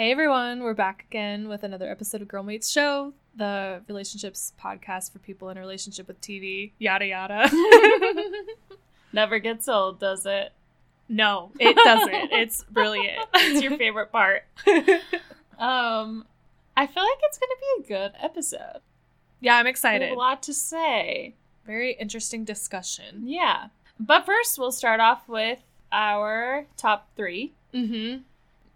Hey everyone, we're back again with another episode of Girl Meets Show, the relationships podcast for people in a relationship with TV, yada yada. Never gets old, does it? no, it doesn't. It's brilliant. It's your favorite part. Um, I feel like it's gonna be a good episode. yeah, I'm excited. a lot to say. Very interesting discussion. Yeah, but first we'll start off with our top three. Mm-hmm.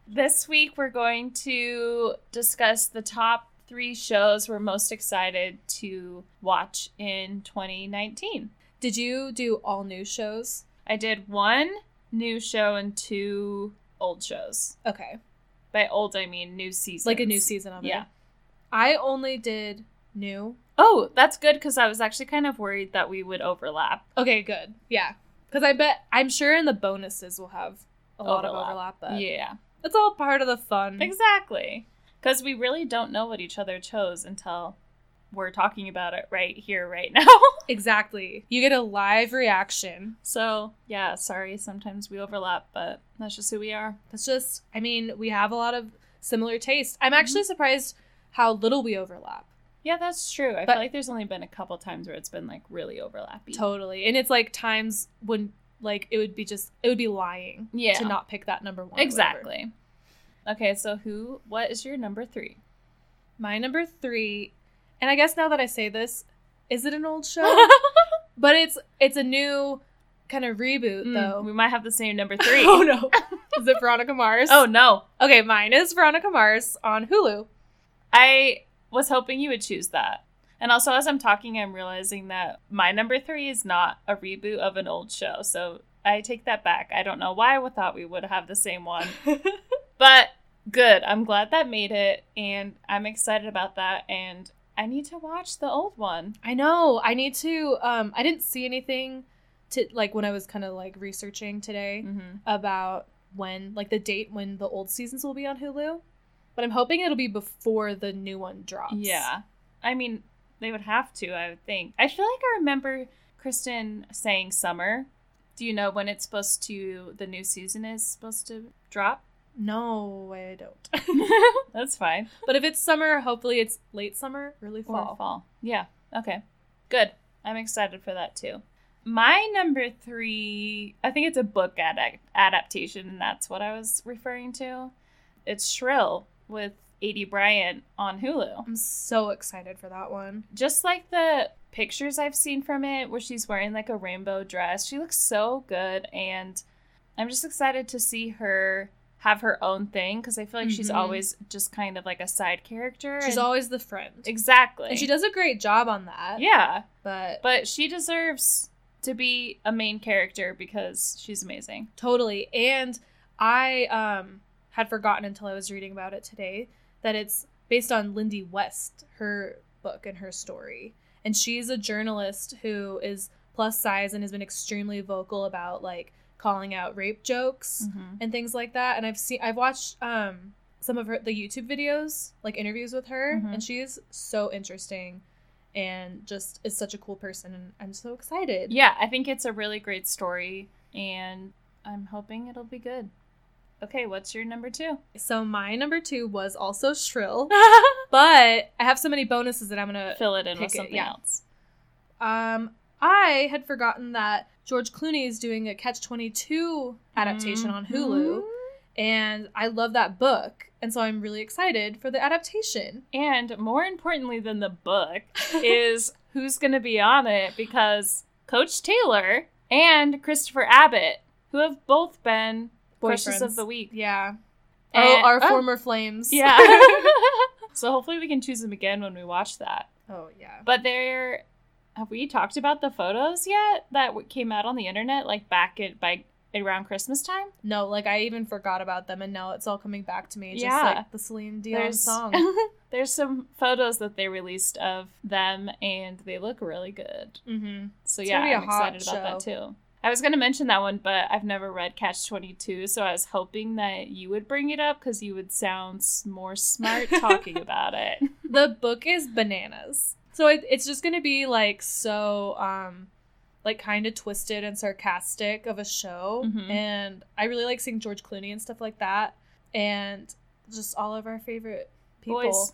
This week we're going to discuss the top three shows we're most excited to watch in 2019. Did you do all new shows? I did one new show and two old shows. Okay. By old, I mean new seasons. Like a new season of it. Yeah. I only did new. Oh, that's good because I was actually kind of worried that we would overlap. Okay, good. Yeah. Because I bet, I'm sure in the bonuses we'll have a lot of Overlap. overlap, but Yeah, it's all part of the fun. exactly. Because we really don't know what each other chose until we're talking about it right here, right now. Exactly. You get a live reaction. so, yeah, sorry, sometimes we overlap, but that's just who we are. That's just, I mean, we have a lot of similar taste. I'm actually mm-hmm. surprised how little we overlap. Yeah, that's true. I But- feel like there's only been a couple times where it's been like really overlappy. Totally. And it's like times when, like, it would be just, it would be lying Yeah. to not pick that number one. Exactly. Okay, so who, what is your number three? My number three, and I guess now that I say this, is it an old show? but it's it's a new kind of reboot Mm, though. we might have the same number three. oh no. is it Veronica Mars? Oh, no. Okay, mine is Veronica Mars on Hulu. I was hoping you would choose that. And also, as I'm talking, I'm realizing that my number three is not a reboot of an old show. So I take that back. I don't know why I thought we would have the same one. But good. I'm glad that made it. And I'm excited about that. And I need to watch the old one. I know. I need to um I didn't see anything to like when I was kind of like researching today Mm-hmm. about when like the date when the old seasons will be on Hulu. But I'm hoping it'll be before the new one drops. Yeah. I mean, they would have to, I would think. I feel like I remember Kristen saying summer. Do you know when it's supposed to, the new season is supposed to drop? No, I don't. That's fine. but if it's summer, hopefully it's late summer, early Or fall. fall. Yeah. Okay. Good. I'm excited for that too. My number three, I think it's a book ad- adaptation, and that's what I was referring to. It's Shrill with Aidy Bryant on Hulu. I'm so excited for that one. Just like the pictures I've seen from it, where she's wearing like a rainbow dress, she looks so good, and I'm just excited to see her have her own thing because I feel like she's Mhm. always just kind of like a side character. She's always the friend. exactly, And she does a great job on that. Yeah, But but she deserves to be a main character because she's amazing. totally. And I um had forgotten until I was reading about it today that it's based on Lindy West, her book and her story. And she's a journalist who is plus size and has been extremely vocal about like calling out rape jokes and things like that. And I've seen I've watched um some of her the YouTube videos, like interviews with her, Mhm. and she's so interesting and just is such a cool person and I'm so excited. Yeah, I think it's a really great story, and I'm hoping it'll be good. Okay, what's your number two? So my number two was also shrill, but I have so many bonuses that I'm gonna Fill it in with it, something yeah. else. um I had forgotten that George Clooney is doing a Catch Twenty Two adaptation on Hulu. Mhm. And I love that book. And so I'm really excited for the adaptation. And more importantly than the book is who's going to be on it because Coach Taylor and Christopher Abbott, who have both been crushes of the week. Yeah. And- our, our oh, former flames. Yeah. so hopefully we can choose them again when we watch that. oh yeah. But they're have we talked about the photos yet that came out on the internet like back at by around Christmas time? No, like I even forgot about them and now it's all coming back to me. Just Yeah. like the Celine Dion There's song. There's some photos that they released of them and they look really good. mm-hmm. So It's yeah, gonna be a I'm excited about that too. I was going to mention that one, but I've never read Catch 22, so I was hoping that you would bring it up because you would sound more smart talking about it. The book is bananas. So it, it's just gonna be like so um like kind of twisted and sarcastic of a show. Mhm. And I really like seeing George Clooney and stuff like that. And just all of our favorite people. Boys.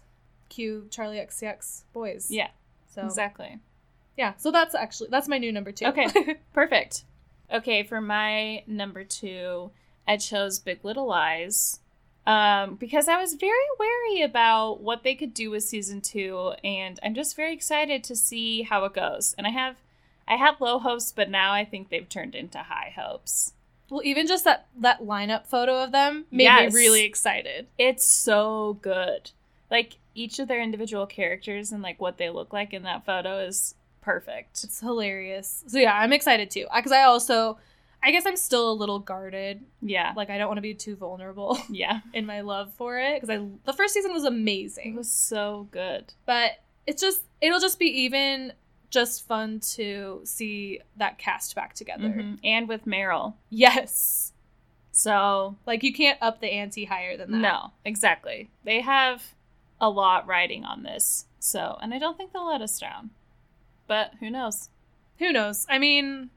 Q Charli XCX boys. Yeah, So exactly. yeah. So that's actually that's my new number two. Okay. Perfect. Okay, for my number two, I chose Big Little Lies. Um, because I was very wary about what they could do with season two, and I'm just very excited to see how it goes. And I have I had low hopes, but now I think they've turned into high hopes. well, even just that that lineup photo of them made Yes. me really excited. It's so good. Like each of their individual characters and like what they look like in that photo is perfect. It's hilarious. So yeah, I'm excited too. Because I also, I guess I'm still a little guarded. Yeah. Like I don't want to be too vulnerable Yeah. in my love for it. Because I the first season was amazing. It was so good. but it's just it'll just be even just fun to see that cast back together. Mhm. And with Meryl. Yes. So Like you can't up the ante higher than that. No, exactly. They have a lot riding on this. So, and I don't think they'll let us down. But who knows? Who knows? I mean,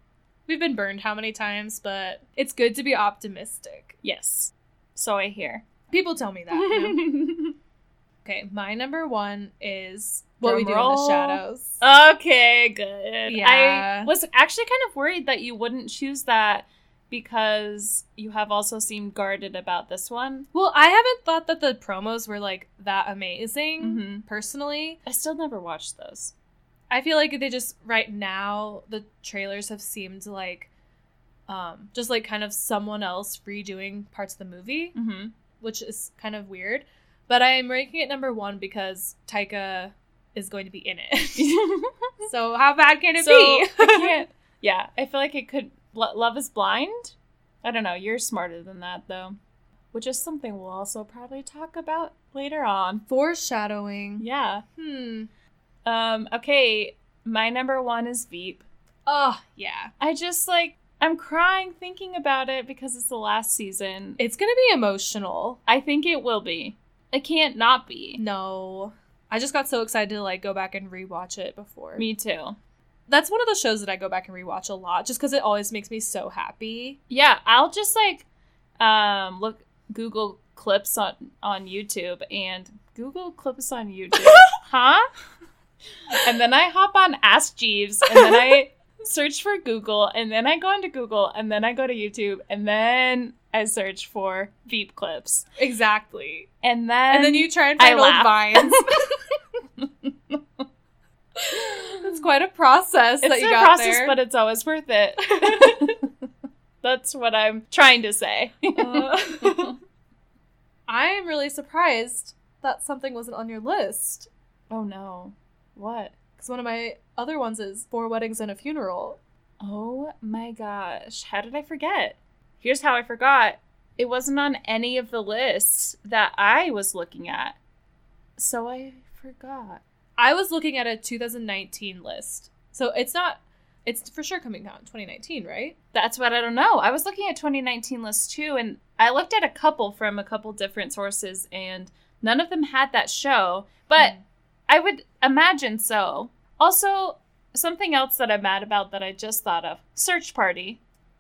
we've been burned how many times, but it's good to be optimistic. Yes. So I hear. People tell me that. know? okay, my number one is what we do in the shadows. okay, good. Yeah. I was actually kind of worried that you wouldn't choose that because you have also seemed guarded about this one. Well, I haven't thought that the promos were like that amazing Mm-hmm. personally. I still never watched those. I feel like they just right now the trailers have seemed like um just like kind of someone else redoing parts of the movie, Mm-hmm. which is kind of weird. But I am ranking it number 1 because Taika is going to be in it. so how bad can it so be? I. Yeah, I feel like it could. Lo- Love is blind. I don't know. You're smarter than that, though. Which is something we'll also probably talk about later on. Foreshadowing. Yeah. Hmm. Um. Okay. My number one is Veep. Oh, yeah. I just like. I'm crying thinking about it because it's the last season. It's to be emotional. I think it will be. It can't not be. No. I just got so excited to like go back and rewatch it before. Me too. That's one of the shows that I go back and rewatch a lot just because it always makes me so happy. Yeah, I'll just like um look Google clips on on YouTube and Google clips on YouTube. huh? And then I hop on Ask Jeeves and then I search for Google and then I go into Google and then I go to YouTube and then I search for Veep clips. Exactly. And then And then you try and I find old laugh. vines. It's quite a process it's that you a got process, there. but it's always worth it. That's what I'm trying to say. Uh, I am really surprised that something wasn't on your list. oh no. What? Because one of my other ones is Four Weddings and a Funeral. Oh my gosh. How did I forget? Here's how I forgot. It wasn't on any of the lists that I was looking at. So I forgot. I was looking at a 2019 list. So it's not, it's for sure coming out in 2019, right? That's what I don't know. I was looking at 2019 lists too, and I looked at a couple from a couple different sources, and none of them had that show. But mm. I would imagine so. Also, something else that I'm mad about that I just thought of Search Party.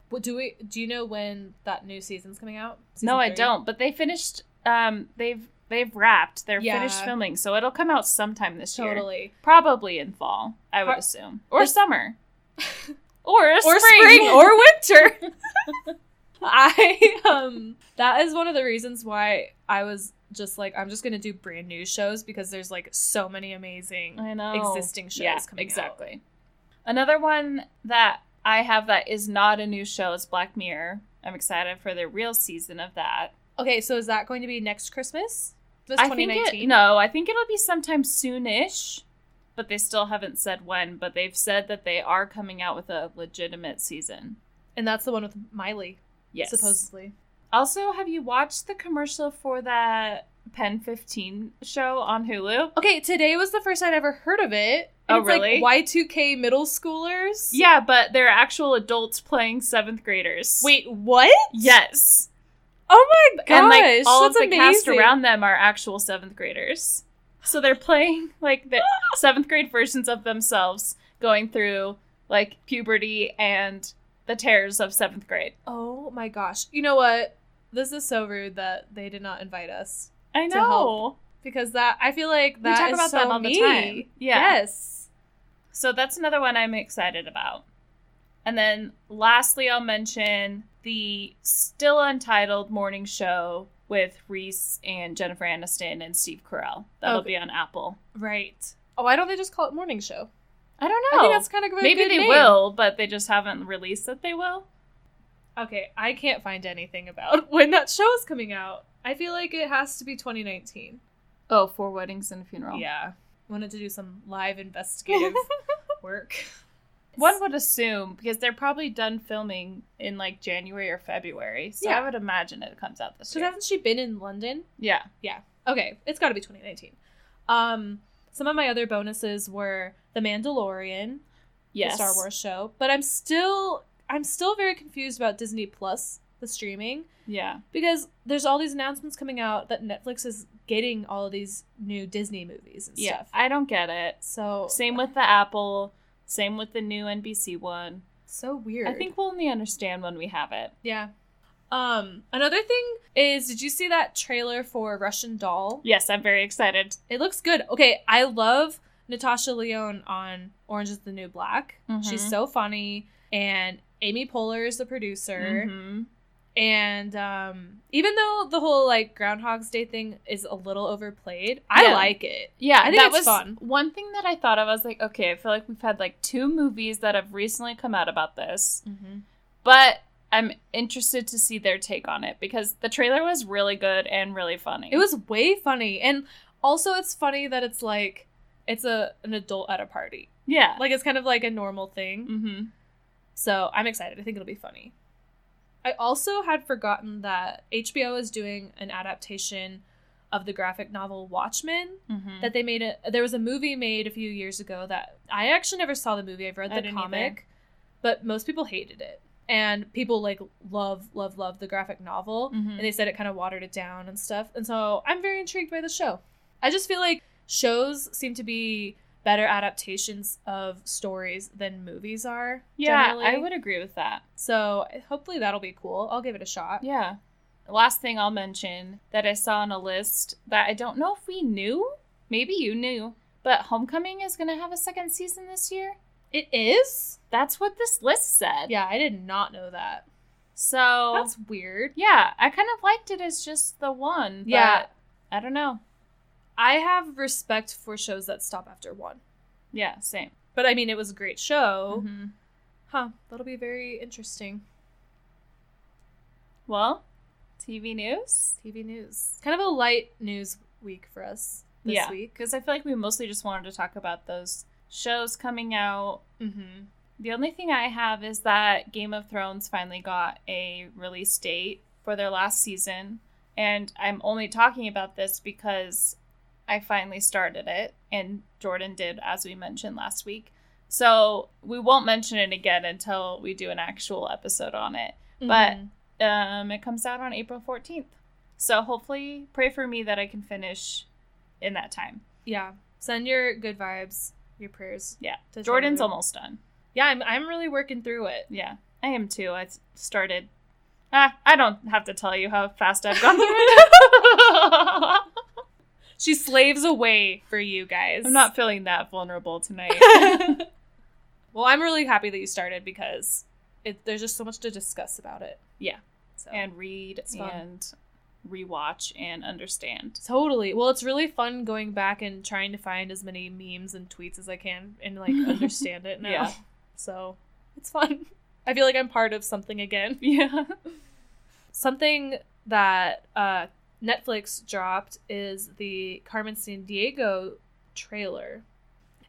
What do we, do you know when that new season's coming out? no, Season I three? don't. But they finished. Um, they've they've wrapped. They're Yeah. finished filming, so it'll come out sometime this year. Totally. Probably in fall, I would assume, or This- summer, or or spring, spring or winter. I um that is one of the reasons why I was just like I'm just gonna do brand new shows because there's like so many amazing I know existing shows yeah, coming out. exactly. Another one that I have that is not a new show is Black Mirror. I'm excited for the real season of that. Okay, so is that going to be next Christmas? This I think 2019? it, no, I think it'll be sometime soonish, but they still haven't said when. But they've said that they are coming out with a legitimate season. And that's the one with Miley, Yes, supposedly. Also, have you watched the commercial for that Pen 15 show on Hulu? Okay, today was the first I'd ever heard of it. Oh, it's really? Like Y2K middle schoolers. Yeah, but they're actual adults playing seventh graders. Wait, what? Yes. Oh my gosh, and like all of the cast around them are actual seventh graders. So they're playing like the seventh grade versions of themselves going through like puberty and the terrors of seventh grade. Oh my gosh. You know what? This is so rude that they did not invite us. I know. because that I feel like We talk is about so that all the me. time. Yeah. Yes. So that's another one I'm excited about. And then lastly, I'll mention the still untitled morning show with Reese and Jennifer Aniston and Steve Carell. That'll Okay. be on Apple. Right. Oh, why don't they just call it morning show? I don't I know. think that's kind of a Maybe they name. will, but they just haven't released that they will. Okay, I can't find anything about when that show is coming out. I feel like it has to be 2019. Oh, Four Weddings and a Funeral. Yeah. Wanted to do some live investigative work. One would assume because they're probably done filming in like January or February. So Yeah. I would imagine it comes out this So year. hasn't she been in London? Yeah. Yeah. Okay, it's got to be 2019. Um, some of my other bonuses were The Mandalorian, Yes. the Star Wars show, but I'm still I'm still very confused about Disney Plus, the streaming, Yeah. because there's all these announcements coming out that Netflix is getting all of these new Disney movies and Yeah. stuff. I don't get it. So Same with the Apple. Same with the new NBC one. so weird. I think we'll only understand when we have it. yeah. Um, another thing is, did you see that trailer for Russian Doll? Yes, I'm very excited. It looks good. Okay, I love Natasha Lyonne on Orange is the New Black. She's Mhm. so funny. And Amy Poehler is the producer. Mhm. And um, even though the whole like Groundhog's Day thing is a little overplayed, I Yeah. like it. Yeah, I think that it's was fun. one thing that I thought of. I was like, okay, I feel like we've had like two movies that have recently come out about this, but I'm interested to see their take on it because the trailer was really good and really funny. It was way funny. And also it's funny that it's like it's a an adult at a party. yeah, Like it's kind of like a normal thing. mm-hmm. So I'm excited. I think it'll be funny. I also had forgotten that HBO is doing an adaptation of the graphic novel Watchmen. Mm-hmm. That they made it. There was a movie made a few years ago that I actually never saw the movie. I've read the comic, but most people hated it, and people like love, love, love the graphic novel. Mhm. And they said it kind of watered it down and stuff. And so I'm very intrigued by the show. I just feel like shows seem to be better adaptations of stories than movies are. yeah, generally. I would agree with that. So hopefully that'll be cool. I'll give it a shot. Yeah. Last thing I'll mention that I saw on a list that I don't know if we knew. Maybe you knew, but Homecoming is going to have a second season this year. It is? That's what this list said. Yeah, I did not know that. So That's weird. yeah, I kind of liked it as just the one. But Yeah. I don't know. I have respect for shows that stop after one. Yeah, same. But I mean, it was a great show. Mhm. Huh. That'll be very interesting. Well, TV news. TV news. Kind of a light news week for us this yeah, week. because I feel like we mostly just wanted to talk about those shows coming out. Mm-hmm. The only thing I have is that Game of Thrones finally got a release date for their last season. And I'm only talking about this because I finally started it, and Jordan did, as we mentioned last week. So we won't mention it again until we do an actual episode on it. But um, it comes out on April 14th. So hopefully, pray for me that I can finish in that time. yeah, send your good vibes, your prayers. Yeah. Jordan's almost done. Yeah, I'm. I'm really working through it. Yeah, I am too. I started. Ah, I don't have to tell you how fast I've gone through it. She slaves away for you guys. I'm not feeling that vulnerable tonight. well, I'm really happy that you started because it, there's just so much to discuss about it. Yeah. So. and read and rewatch and understand. Totally. Well, it's really fun going back and trying to find as many memes and tweets as I can and like understand it now. Yeah. So it's fun. I feel like I'm part of something again. Yeah. Something that uh, Netflix dropped is the Carmen Sandiego trailer.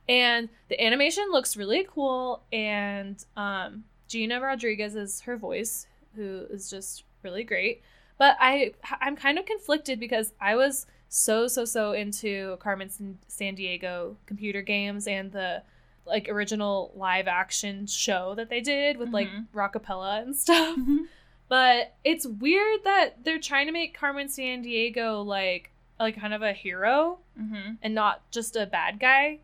And the animation looks really cool. And um, Gina Rodriguez is her voice, who is just really great. But I, I'm kind of conflicted because I was so, so, so into Carmen San- Diego computer games and the like original live action show that they did with like Mhm. Rockapella and stuff. But it's weird that they're trying to make Carmen Sandiego like like kind of a hero mm-hmm. and not just a bad guy.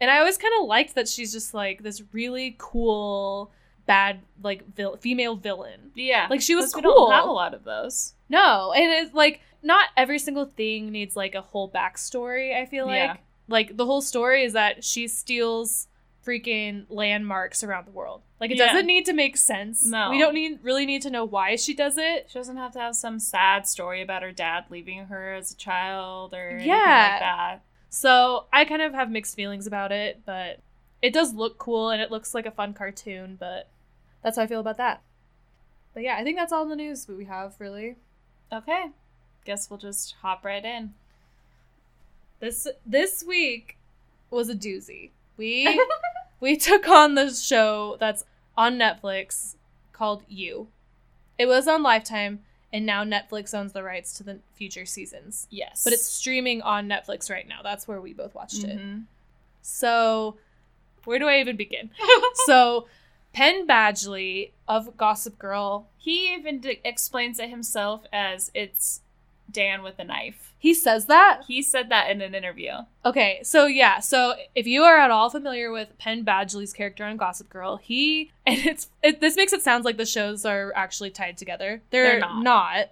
And I always kind of liked that she's just like this really cool bad like vil- female villain. Yeah. Like she was 'Cause we cool. don't have a lot of those. No, and it's like not every single thing needs like a whole backstory. I feel like Yeah. like the whole story is that she steals freaking landmarks around the world. Like it Yeah. doesn't need to make sense. No. we don't need really need to know why she does it. She doesn't have to have some sad story about her dad leaving her as a child or anything Yeah. like that. So I kind of have mixed feelings about it, but it does look cool and it looks like a fun cartoon. But that's how I feel about that. But yeah, I think that's all the news we have really. Okay. Guess we'll just hop right in. This this week was a doozy. We we took on the show that's on Netflix called You. It was on Lifetime, and now Netflix owns the rights to the future seasons. yes. But it's streaming on Netflix right now. That's where we both watched it. Mhm. So, where do I even begin? so, Penn Badgley of Gossip Girl, He even d- explains it himself as it's Dan with a knife. he says that. He said that in an interview. Okay, so yeah, so if you are at all familiar with Penn Badgley's character on Gossip Girl, he and it's it, this makes it sound like the shows are actually tied together. They're, They're not. not.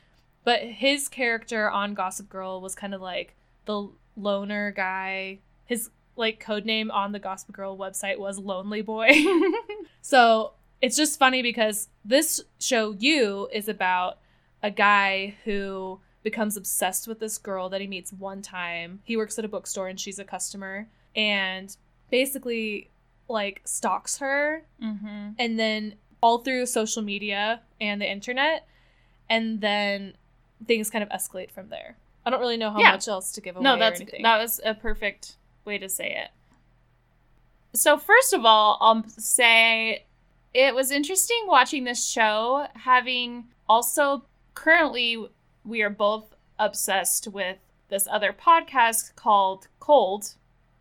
But his character on Gossip Girl was kind of like the loner guy. His like code name on the Gossip Girl website was Lonely Boy. So it's just funny because this show, You, is about a guy who becomes obsessed with this girl that he meets one time. He works at a bookstore and she's a customer and basically like stalks her mm-hmm. and then all through social media and the internet and then things kind of escalate from there. I don't really know how Yeah. much else to give away No, that's that was a perfect way to say it. So first of all, I'll say it was interesting watching this show, having also currently we are both obsessed with this other podcast called Cold.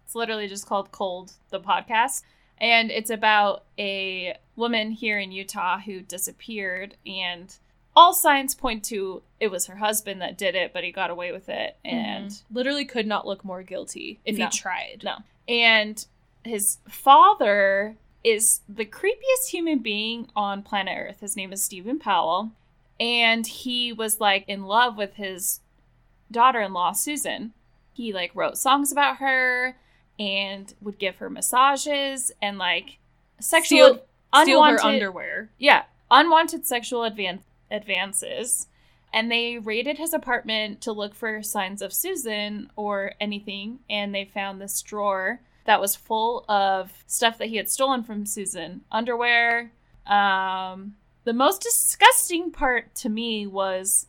It's literally just called Cold, the podcast. And it's about a woman here in Utah who disappeared and all signs point to it was her husband that did it, but he got away with it. And Mhm. literally could not look more guilty if No. he tried. no. And his father is the creepiest human being on planet Earth. His name is Steven Powell. And he was like in love with his daughter in law, Susan. He like wrote songs about her and would give her massages and like sexual Steal- Steal her unwanted underwear. yeah, unwanted sexual advan- advances. And they raided his apartment to look for signs of Susan or anything. And they found this drawer that was full of stuff that he had stolen from Susan underwear. Um, the most disgusting part to me was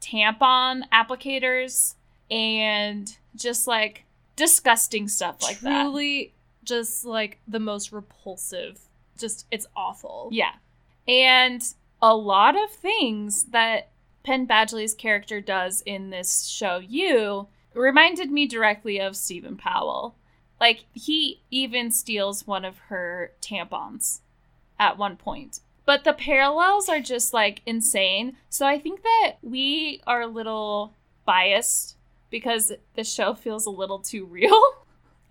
tampon applicators and just like disgusting stuff like that. Truly just like the most repulsive. Just it's awful. Yeah. And a lot of things that Penn Badgley's character does in this show, You, reminded me directly of Steven Powell. Like, he even steals one of her tampons at one point. But the parallels are just like insane. So I think that we are a little biased because the show feels a little too real.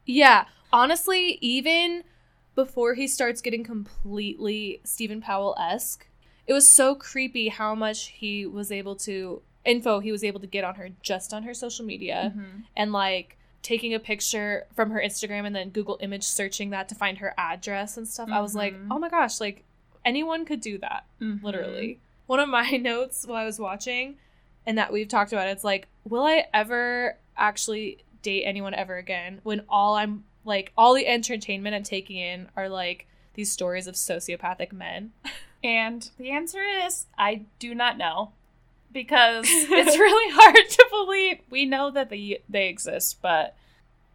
Yeah. Honestly, even before he starts getting completely Steven Powell esque, it was so creepy how much he was able to info he was able to get on her just on her social media and like taking a picture from her Instagram and then Google image searching that to find her address and stuff. I was like, Mhm. oh my gosh, like anyone could do that. Mhm. literally. One of my notes while I was watching, and that we've talked about, it's like, will I ever actually date anyone ever again when all I'm like, all the entertainment I'm taking in are like these stories of sociopathic men? And the answer is I do not know because it's really hard to believe. We know that they they exist, but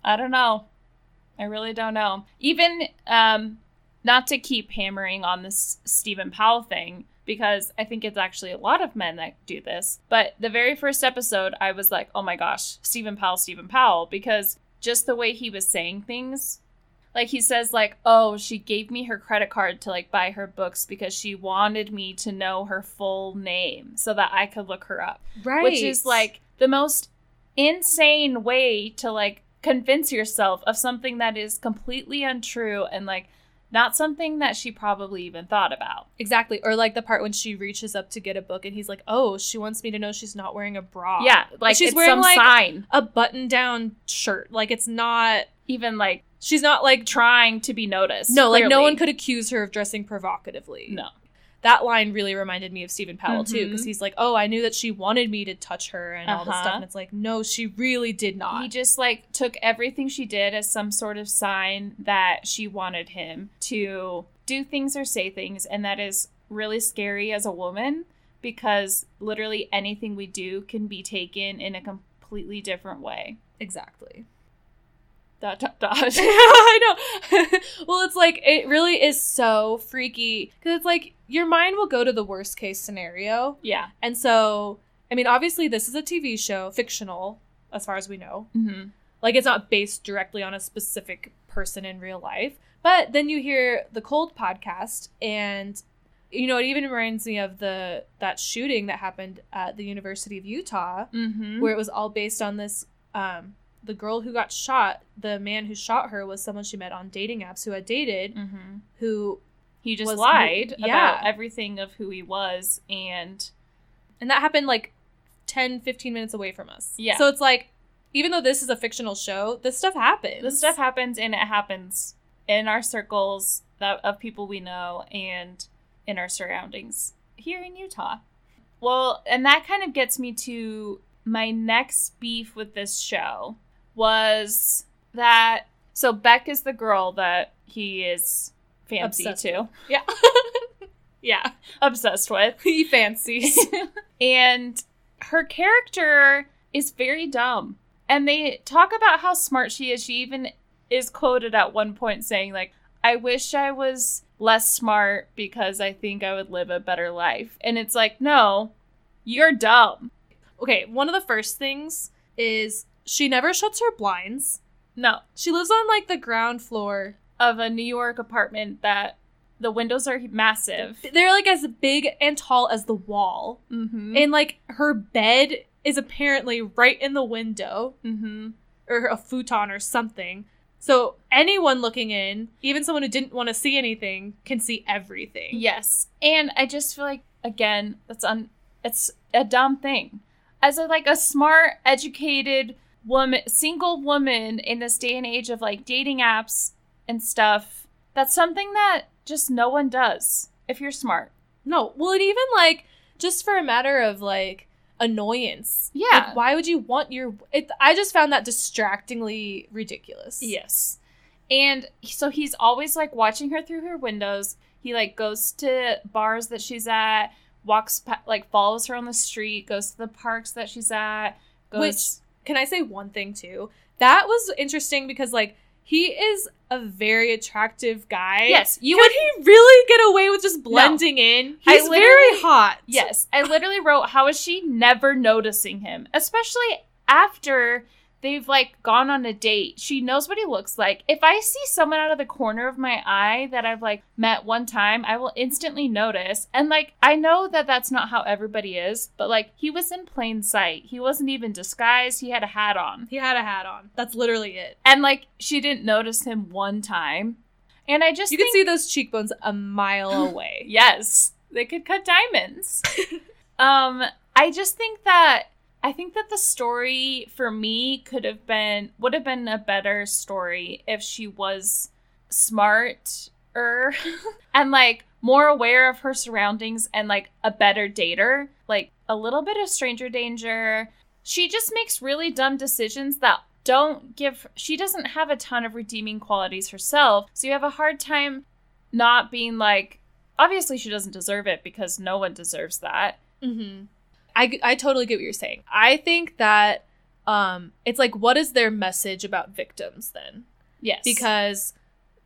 I don't know. I really don't know. Even um not to keep hammering on this Steven Powell thing because I think it's actually a lot of men that do this. But the very first episode I was like, "Oh my gosh, Steven Powell, Steven Powell" because just the way he was saying things like he says like oh she gave me her credit card to like buy her books because she wanted me to know her full name so that i could look her up Right. which is like the most insane way to like convince yourself of something that is completely untrue and like not something that she probably even thought about. Exactly. Or like the part when she reaches up to get a book and he's like, "Oh, she wants me to know she's not wearing a bra." Yeah, like she's it's wearing, some like- sign. a button-down shirt. Like it's not. Even like She's not like. trying to be noticed. No, like no one could accuse her of dressing provocatively. No. That line really reminded me of Steven Powell too, because he's like, "Oh, I knew that she wanted me to touch her and all this stuff," Uh-huh. and it's like, no, she really did not. He just like took everything she did as some sort of sign that she wanted him to do things or say things, and that is really scary as a woman because literally anything we do can be taken in a completely different way. exactly. Dot dot dot. I know. well, it's like it really is so freaky because it's like your mind will go to the worst case scenario, yeah. and so I mean, obviously, this is a TV show, fictional as far as we know. Mm-hmm. Like it's not based directly on a specific person in real life. But then you hear the Cold podcast, and you know it even reminds me of the that shooting that happened at the University of Utah, Mm-hmm. where it was all based on this. Um, the girl who got shot, the man who shot her was someone she met on dating apps who had dated, mm-hmm. who He just lied yeah. about everything of who he was and and that happened like 10 15 minutes away from us Yeah. so it's like even though this is a fictional show this stuff happens this stuff happens and it happens in our circles that of people we know and in our surroundings here in Utah. Well, and that kind of gets me to my next beef with this show was that so Beck is the girl that he is fancy Obsessed to, yeah yeah obsessed with. he fancies and her character is very dumb. And they talk about how smart she is. She even is quoted at one point saying, like, I wish I was less smart because I think I would live a better life. And it's like, no, you're dumb. okay one of the first things is she never shuts her blinds No. she lives on like the ground floor Of a New York apartment that the windows are massive. they're like as big and tall as the wall Mm-hmm. and like her bed is apparently right in the window mm-hmm. or a futon or something. So anyone looking in, even someone who didn't want to see anything, can see everything. Yes. And I just feel like again, that's un it's a dumb thing. As a like a smart, educated woman single woman in this day and age of like dating apps and stuff, that's something that just no one does if you're smart. No, well, and even like just for a matter of like annoyance. Yeah. Like, why would you want your? It, I just found that distractingly ridiculous. Yes. And so he's always like watching her through her windows. He like goes to bars that she's at, walks pa- like follows her on the street, goes to the parks that she's at, goes Which can I say one thing too? That was interesting because like he is a very attractive guy. Yes, you Could would he really get away with just blending in? He's very hot. Yes, I literally wrote, How is she never noticing him? Especially after they've like gone on a date. She knows what he looks like. If I see someone out of the corner of my eye that I've like met one time, I will instantly notice. And like, I know that that's not how everybody is, but like, he was in plain sight. He wasn't even disguised. He had a hat on. He had a hat on. That's literally it. And like, she didn't notice him one time. And I just You think can see those cheekbones a mile away. Yes, they could cut diamonds. um, I just think that I think that the story for me could have been would have been a better story if she was smarter and like more aware of her surroundings and like a better dater, like a little bit of stranger danger. She just makes really dumb decisions that don't give she doesn't have a ton of redeeming qualities herself. So you have a hard time not being like obviously she doesn't deserve it because no one deserves that. Mm-hmm. I, I totally get what you're saying. I think that um, it's like, what is their message about victims then? Yes. Because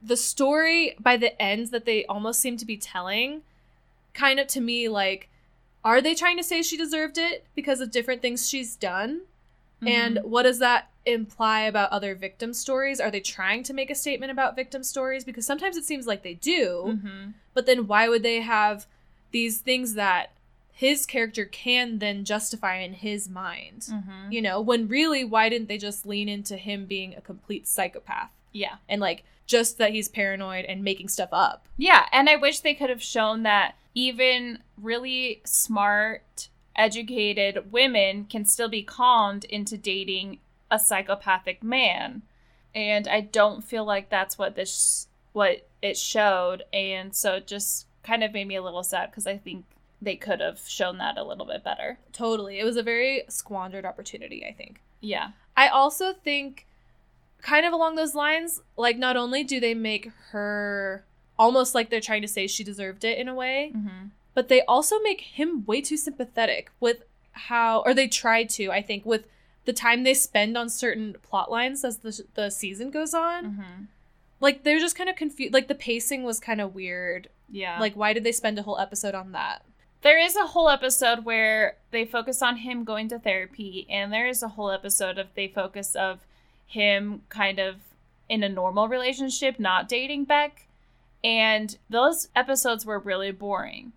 the story by the ends that they almost seem to be telling, kind of to me, like, are they trying to say she deserved it because of different things she's done? And Mhm. what does that imply about other victim stories? Are they trying to make a statement about victim stories? Because sometimes it seems like they do. Mhm. But then why would they have these things that his character can then justify in his mind? Mhm. You know, when really, why didn't they just lean into him being a complete psychopath? Yeah. and like just that he's paranoid and making stuff up. Yeah, and I wish they could have shown that even really smart, educated women can still be conned into dating a psychopathic man. And I don't feel like that's what this what it showed, and so it just kind of made me a little sad because I think they could have shown that a little bit better. Totally. It was a very squandered opportunity, I think. Yeah. I also think, kind of along those lines, like, not only do they make her almost like they're trying to say she deserved it in a way, Mm-hmm. but they also make him way too sympathetic with how, or they try to, I think, with the time they spend on certain plot lines as the, the season goes on. Mm-hmm. Like, they're just kind of confused. Like, the pacing was kind of weird. Yeah. Like, why did they spend a whole episode on that? There is a whole episode where they focus on him going to therapy, and there is a whole episode of they focus of him kind of in a normal relationship, not dating Beck. And those episodes were really boring.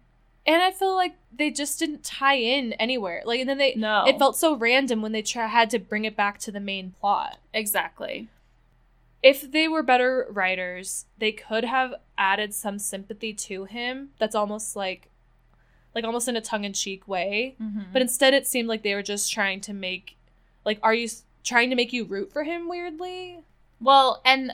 And I feel like they just didn't tie in anywhere. Like, and then they, No. it felt so random when they try, had to bring it back to the main plot. exactly. If they were better writers, they could have added some sympathy to him. That's almost like, like almost in a tongue in cheek way. Mm-hmm. But instead, it seemed like they were just trying to make, like, are you s- trying to make you root for him weirdly? Well, and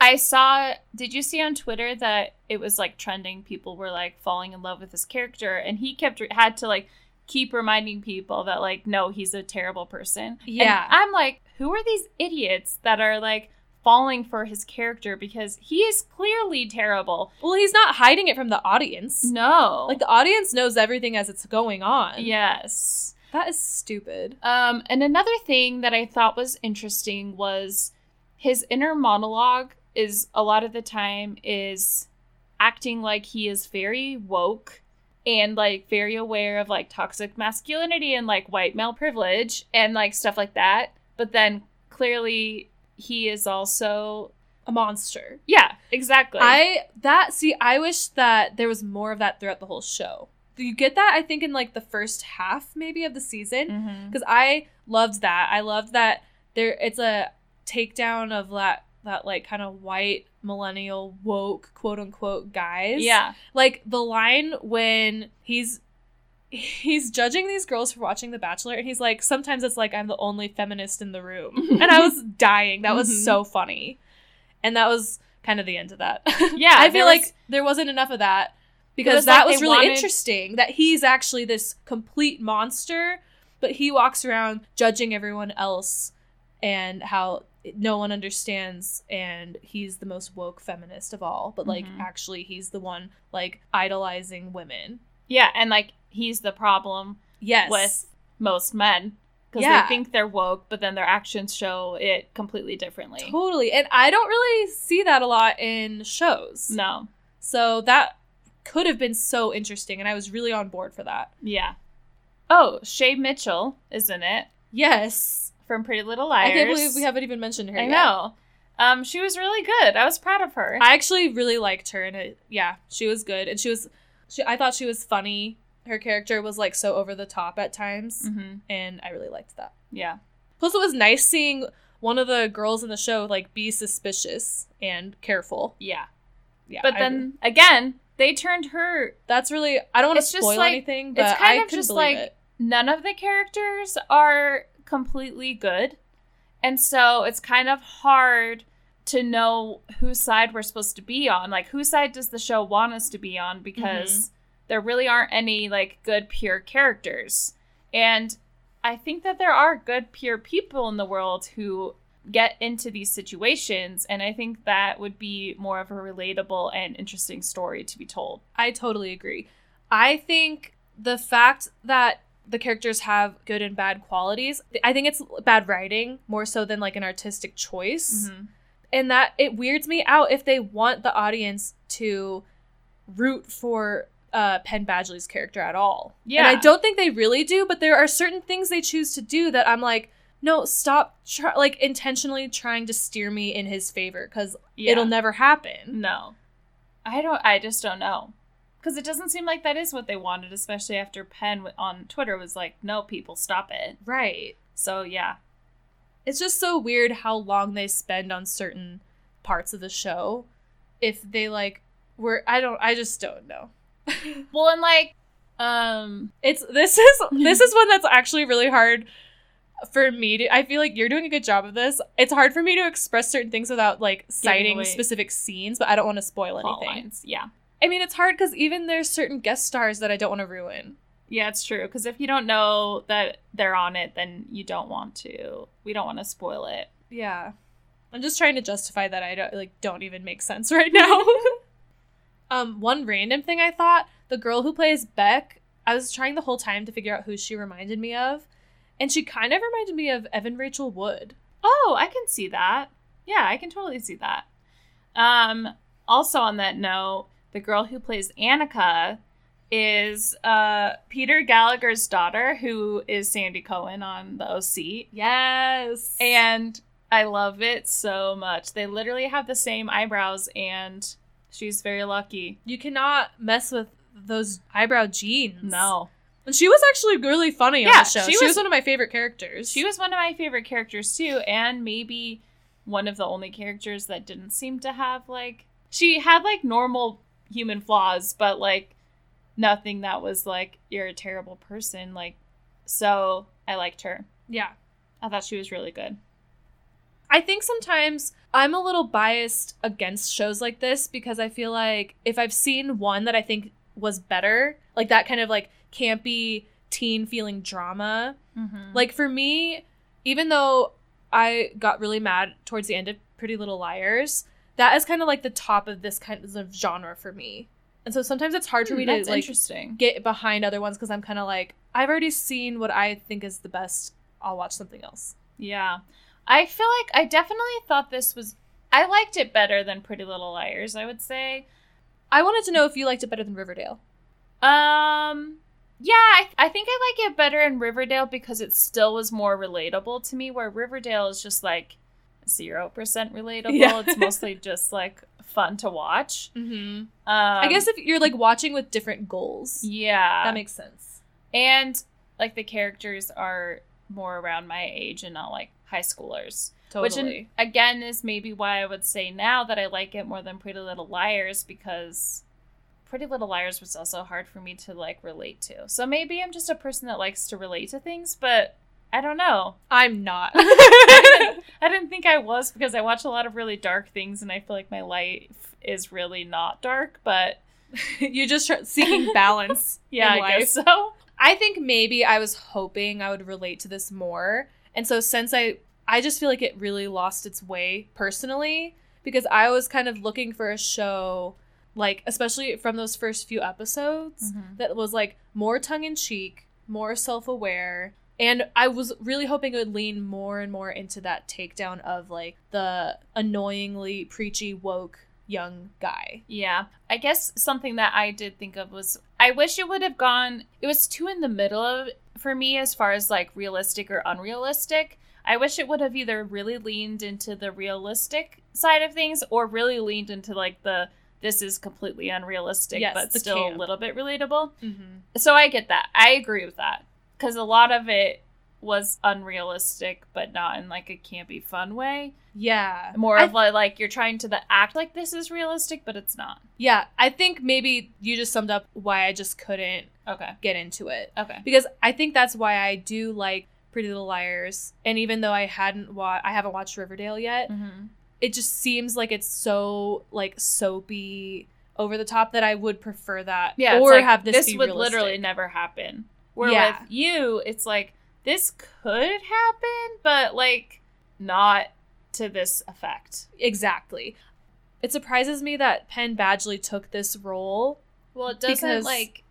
I saw, did you see on Twitter that it was like trending? People were like falling in love with his character, and he kept, had to like keep reminding people that, like, no, he's a terrible person. And Yeah. I'm like, who are these idiots that are like falling for his character because he is clearly terrible? Well, he's not hiding it from the audience. No. Like the audience knows everything as it's going on. yes. That is stupid. Um, and another thing that I thought was interesting was his inner monologue is a lot of the time is acting like he is very woke and like very aware of like toxic masculinity and like white male privilege and like stuff like that. But then clearly he is also A monster. yeah, exactly. I that see, I wish that there was more of that throughout the whole show. Do you get that I think in like the first half maybe of the season mm-hmm. because I loved that. I loved that there it's a takedown of that that like kind of white millennial woke quote unquote guys. Yeah. Like the line when he's he's judging these girls for watching The Bachelor and he's like, sometimes it's like I'm the only feminist in the room. and I was dying. That was Mhm. so funny. And that was kind of the end of that. Yeah, I feel like there wasn't enough of that because was that like was really wanted- interesting that he's actually this complete monster, but he walks around judging everyone else and how no one understands and he's the most woke feminist of all but like Mhm. actually he's the one like idolizing women Yeah, and like he's the problem yes with most men because Yeah. they think they're woke, but then their actions show it completely differently. totally and i don't really see that a lot in shows No, so that could have been so interesting and i was really on board for that yeah. Oh, Shay Mitchell is in it yes from Pretty Little Liars. i can't believe we haven't even mentioned her I yet. know. Um, she was really good. I was proud of her. I actually really liked her, and it, yeah, she was good, and she was, she, I thought she was funny. Her character was like so over the top at times, hmm and I really liked that. Yeah. Plus, it was nice seeing one of the girls in the show like be suspicious and careful. Yeah. Yeah, But I- then again, they turned her. that's really I don't want to spoil like- anything, but it's kind I of just like- it. None of the characters are completely good. And so it's kind of hard to know whose side we're supposed to be on. Like, whose side does the show want us to be on? Because there really aren't any, like, good, pure characters. And I think that there are good, pure people in the world who get into these situations. And I think that would be more of a relatable and interesting story to be told. I totally agree. I think the fact that the characters have good and bad qualities, I think it's bad writing more so than like an artistic choice. Mm-hmm. and that it weirds me out if they want the audience to root for uh, Penn Badgley's character at all. and I don't think they really do. But there are certain things they choose to do that I'm like, no, stop, try- like intentionally trying to steer me in his favor because Yeah. it'll never happen. No. I don't I just don't know. Cuz it doesn't seem like that is what they wanted, especially after Penn w- on Twitter was like, "No, people, stop it." Right. So, yeah. It's just so weird how long they spend on certain parts of the show if they like were I don't I just don't know. Well, and like, um, It's this is this is one that's actually really hard for me to I feel like you're doing a good job of this. It's hard for me to express certain things without like citing away specific scenes, but I don't want to spoil plot anything. lines. Yeah. I mean, it's hard cuz even there's certain guest stars that I don't want to ruin. Yeah, it's true. Because if you don't know that they're on it, then you don't want to. We don't want to spoil it. Yeah. I'm just trying to justify that I don't like don't even make sense right now. Um one random thing I thought, the girl who plays Beck, I was trying the whole time to figure out who she reminded me of, and she kind of reminded me of Evan Rachel Wood. Oh, I can see that. Yeah, I can totally see that. Um, also on that note, the girl who plays Annika is uh Peter Gallagher's daughter, who is Sandy Cohen on the OC. Yes. And I love it so much. They literally have the same eyebrows and she's very lucky. you cannot mess with those eyebrow genes. No. And she was actually really funny on the show. she She, was, was- one of my favorite characters. She was one of my favorite characters too, and maybe one of the only characters that didn't seem to have like she had like normal human flaws, but like nothing that was like you're a terrible person. Like so I liked her. Yeah. I thought she was really good. I think sometimes I'm a little biased against shows like this because I feel like if I've seen one that I think was better, like that kind of like campy teen feeling drama, Mm-hmm. like for me, even though I got really mad towards the end of Pretty Little Liars, that is kind of like the top of this kind of genre for me. And so sometimes it's hard for me to like interesting. get behind other ones because I'm kind of like I've already seen what I think is the best. I'll watch something else. Yeah. I feel like I definitely thought this was I liked it better than Pretty Little Liars, I would say. I wanted to know if you liked it better than Riverdale. Um, yeah, I, I think I like it better in Riverdale because it still was more relatable to me. Where Riverdale is just like zero percent relatable. Yeah. It's mostly just like fun to watch. Mm-hmm. Um, I guess if you're like watching with different goals, yeah, that makes sense. and like the characters are more around my age and not like high schoolers. Which Totally. in, again is maybe why I would say now that I like it more than Pretty Little Liars because Pretty Little Liars was also hard for me to like relate to. So maybe I'm just a person that likes to relate to things, but I don't know. I'm not. I, didn't, I didn't think I was because I watch a lot of really dark things and I feel like my life is really not dark, but you're just try- seeking balance. yeah, in I life. guess so. I think maybe I was hoping I would relate to this more. And so since I I just feel like it really lost its way personally because I was kind of looking for a show like especially from those first few episodes Mhm. that was like more tongue in cheek, more self-aware, and I was really hoping it would lean more and more into that takedown of like the annoyingly preachy woke young guy. Yeah. I guess something that I did think of was I wish it would have gone it was too in the middle of for me as far as like realistic or unrealistic. I wish it would have either really leaned into the realistic side of things or really leaned into like the this is completely unrealistic Yes, but still a little bit relatable. Mm-hmm. So I get that. I agree with that cuz a lot of it was unrealistic but not in like a campy fun way. Yeah. More of like, like you're trying to the act like this is realistic but it's not. Yeah, I think maybe you just summed up why I just couldn't Okay. get into it. Okay. Because I think that's why I do like Pretty Little Liars. And even though I hadn't wa- I haven't watched Riverdale yet, Mm-hmm. it just seems like it's so like soapy over the top that I would prefer that Yeah, or like, have this, this be would realistic. literally never happen. Where Yeah. with you, it's like this could happen, but like not to this effect. Exactly. It surprises me that Penn Badgley took this role. Well, it doesn't Because- like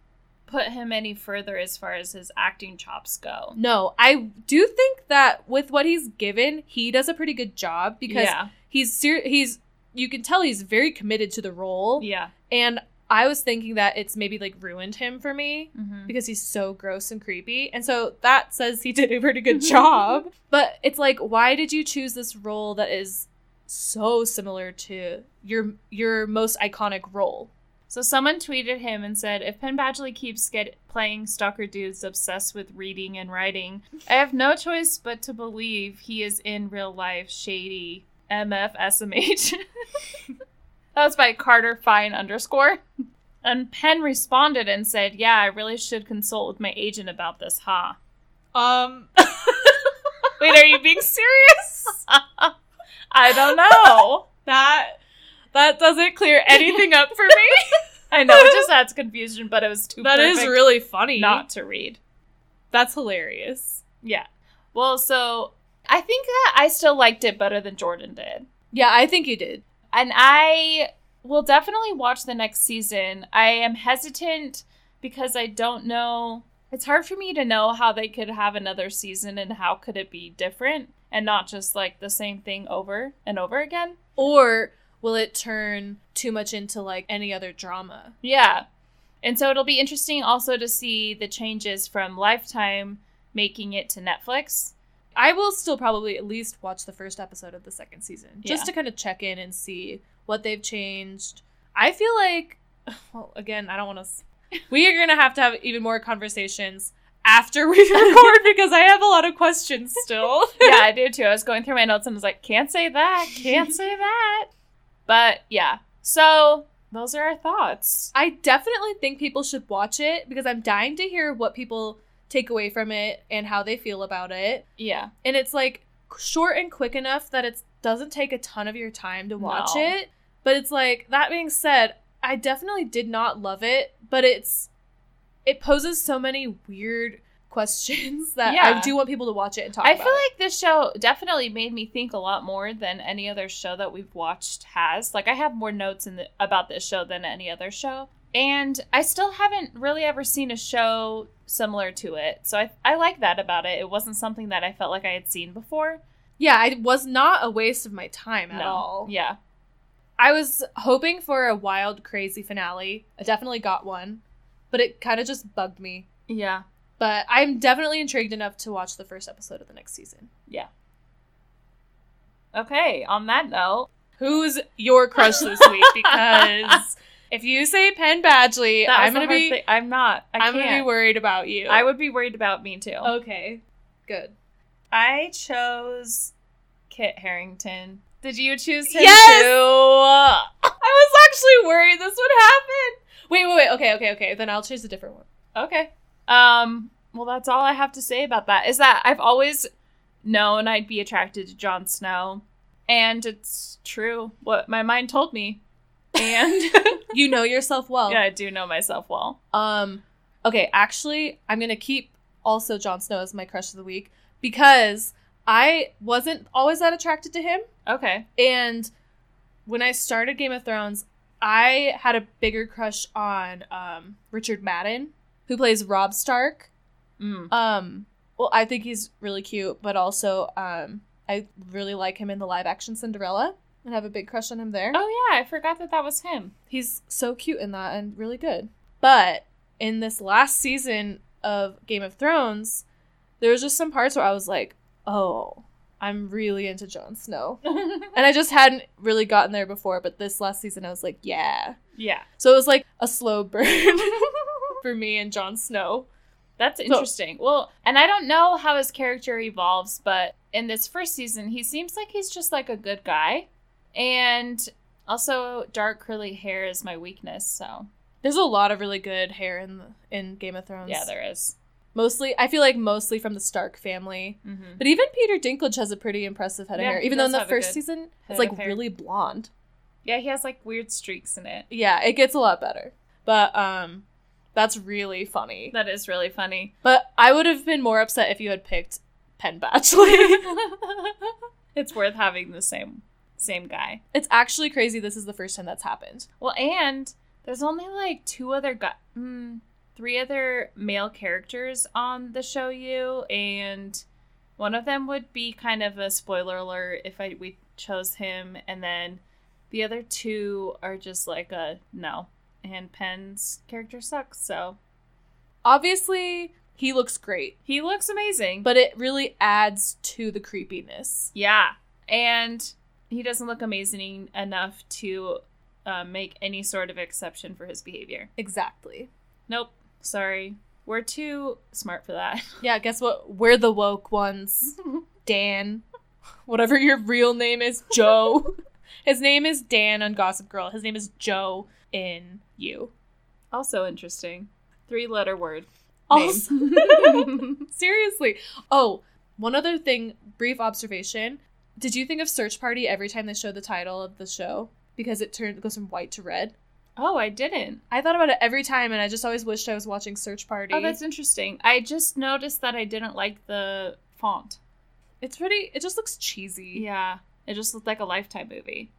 put him any further as far as his acting chops go. No, I do think that with what he's given, he does a pretty good job because yeah, he's ser- he's you can tell he's very committed to the role yeah. and i was thinking that it's maybe like ruined him for me Mm-hmm. because he's so gross and creepy and so that says he did a pretty good job but it's like why did you choose this role that is so similar to your your most iconic role So someone tweeted him and said, "If Penn Badgley keeps get playing stalker dudes obsessed with reading and writing, I have no choice but to believe he is in real life shady MFSMH. that was by Carter Fine underscore. And Penn responded and said, Yeah, I really should consult with my agent about this, huh? Um. Wait, are you being serious? I don't know. That that doesn't clear anything up for me. I know it just adds confusion, but it was too That is really funny. not to read. That's hilarious. Yeah. Well, so I think that I still liked it better than Jordan did. Yeah, I think you did. And I will definitely watch the next season. I am hesitant because I don't know. It's hard for me to know how they could have another season and how could it be different and not just like the same thing over and over again. Or will it turn too much into like any other drama? Yeah. And so it'll be interesting also to see the changes from Lifetime making it to Netflix. I will still probably at least watch the first episode of the second season just Yeah. to kind of check in and see what they've changed. I feel like, well, again, I don't want to. We are going to have to have even more conversations after we record because I have a lot of questions still. yeah, I do too. I was going through my notes and was like, can't say that, can't say that. But yeah. So those are our thoughts. I definitely think people should watch it because I'm dying to hear what people take away from it and how they feel about it. Yeah. And it's like short and quick enough that it doesn't take a ton of your time to watch No. it. But it's like that being said, I definitely did not love it, but it's it poses so many weird questions that yeah. I do want people to watch it and talk I feel it. like this show definitely made me think a lot more than any other show that we've watched has. Like I have more notes in the, about this show than any other show. And I still haven't really ever seen a show similar to it. So I, I like that about it. It wasn't something that I felt like I had seen before. yeah, it was not a waste of my time at No. all. Yeah. I was hoping for a wild, crazy finale. I definitely got one, but it kind of just bugged me. Yeah. But I'm definitely intrigued enough to watch the first episode of the next season. Yeah. Okay. On that note, Who's your crush this week? Because if you say Penn Badgley, that I'm gonna be thing. I'm not. I I'm gonna be worried about you. I would be worried about me too. Okay, good. I chose Kit Harington. Did you choose him Yes! too? I was actually worried this would happen. Wait, wait, wait. Okay, okay, okay. Then I'll choose a different one. Okay. Um. Well, that's all I have to say about that. Is that I've always known I'd be attracted to Jon Snow, and it's true what my mind told me. And You know yourself well. yeah, I do know myself well. Um. Okay, actually, I'm gonna keep also Jon Snow as my crush of the week because I wasn't always that attracted to him. Okay. And when I started Game of Thrones, I had a bigger crush on um, Richard Madden, who plays Robb Stark. Mm. Um, well, I think he's really cute, but also um, I really like him in the live action Cinderella and have a big crush on him there. Oh yeah, I forgot that that was him. He's so cute in that and really good. But in this last season of Game of Thrones, there was just some parts where I was like, oh, I'm really into Jon Snow. And I just hadn't really gotten there before, but this last season I was like, yeah. yeah, So it was like a slow burn for me and Jon Snow. that's interesting. well, and I don't know how his character evolves, but in this first season, he seems like he's just like a good guy, and also dark curly hair is my weakness. So There's a lot of really good hair in in Game of Thrones. yeah, there is. Mostly, I feel like mostly from the Stark family. Mm-hmm. But even Peter Dinklage has a pretty impressive head Yeah, of hair. Even though in the first season, it's like really blonde. Yeah, he has like weird streaks in it. Yeah, it gets a lot better. But um, that's really funny. That is really funny. But I would have been more upset if you had picked Penn Badgley. it's worth having the same same guy. it's actually crazy. This is the first time that's happened. Well, and there's only like two other guy, mm, three other male characters on the show. You and one of them would be kind of a spoiler alert if I we chose him, and then the other two are just like a no. And Penn's character sucks, so Obviously, he looks great, he looks amazing. but it really adds to the creepiness. Yeah. And he doesn't look amazing enough to uh, make any sort of exception for his behavior. Exactly. Nope. Sorry. We're too smart for that. Yeah, guess what? We're the woke ones. Dan. whatever your real name is, Joe. His name is Dan on Gossip Girl. His name is Joe in You. Also interesting. Three letter word. Also, seriously. Oh, one other thing, brief observation. Did you think of Search Party every time they show the title of the show? Because it turned goes from white to red. oh, I didn't. I thought about it every time and I just always wished I was watching Search Party. Oh, that's interesting. I just noticed that I didn't like the font. it's pretty it just looks cheesy. Yeah. It just looked like a lifetime movie.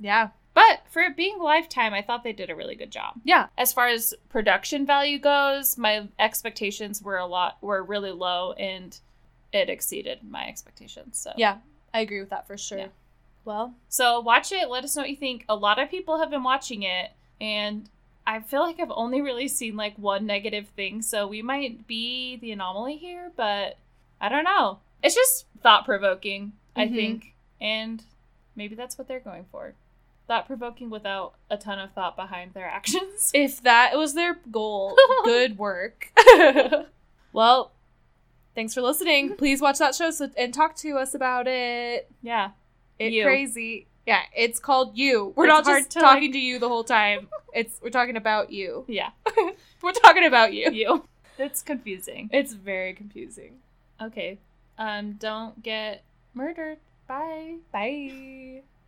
Yeah. But for it being Lifetime, I thought they did a really good job. Yeah. As far as production value goes, my expectations were a lot were really low and it exceeded my expectations. So Yeah. I agree with that for sure. Yeah. Well, So watch it, let us know what you think. A lot of people have been watching it and I feel like I've only really seen like one negative thing, so we might be the anomaly here, but I don't know. It's just thought provoking, I Mhm. think, and maybe that's what they're going for. Thought provoking without a ton of thought behind their actions. if that was their goal, good work. well, thanks for listening. Please watch that show so, and talk to us about it. Yeah. It You. crazy. Yeah, it's called you. We're It's not just to, talking like- to you the whole time. It's we're talking about you. Yeah. We're talking about you. You. It's confusing. It's very confusing. Okay. Um, don't get murdered. Bye. Bye.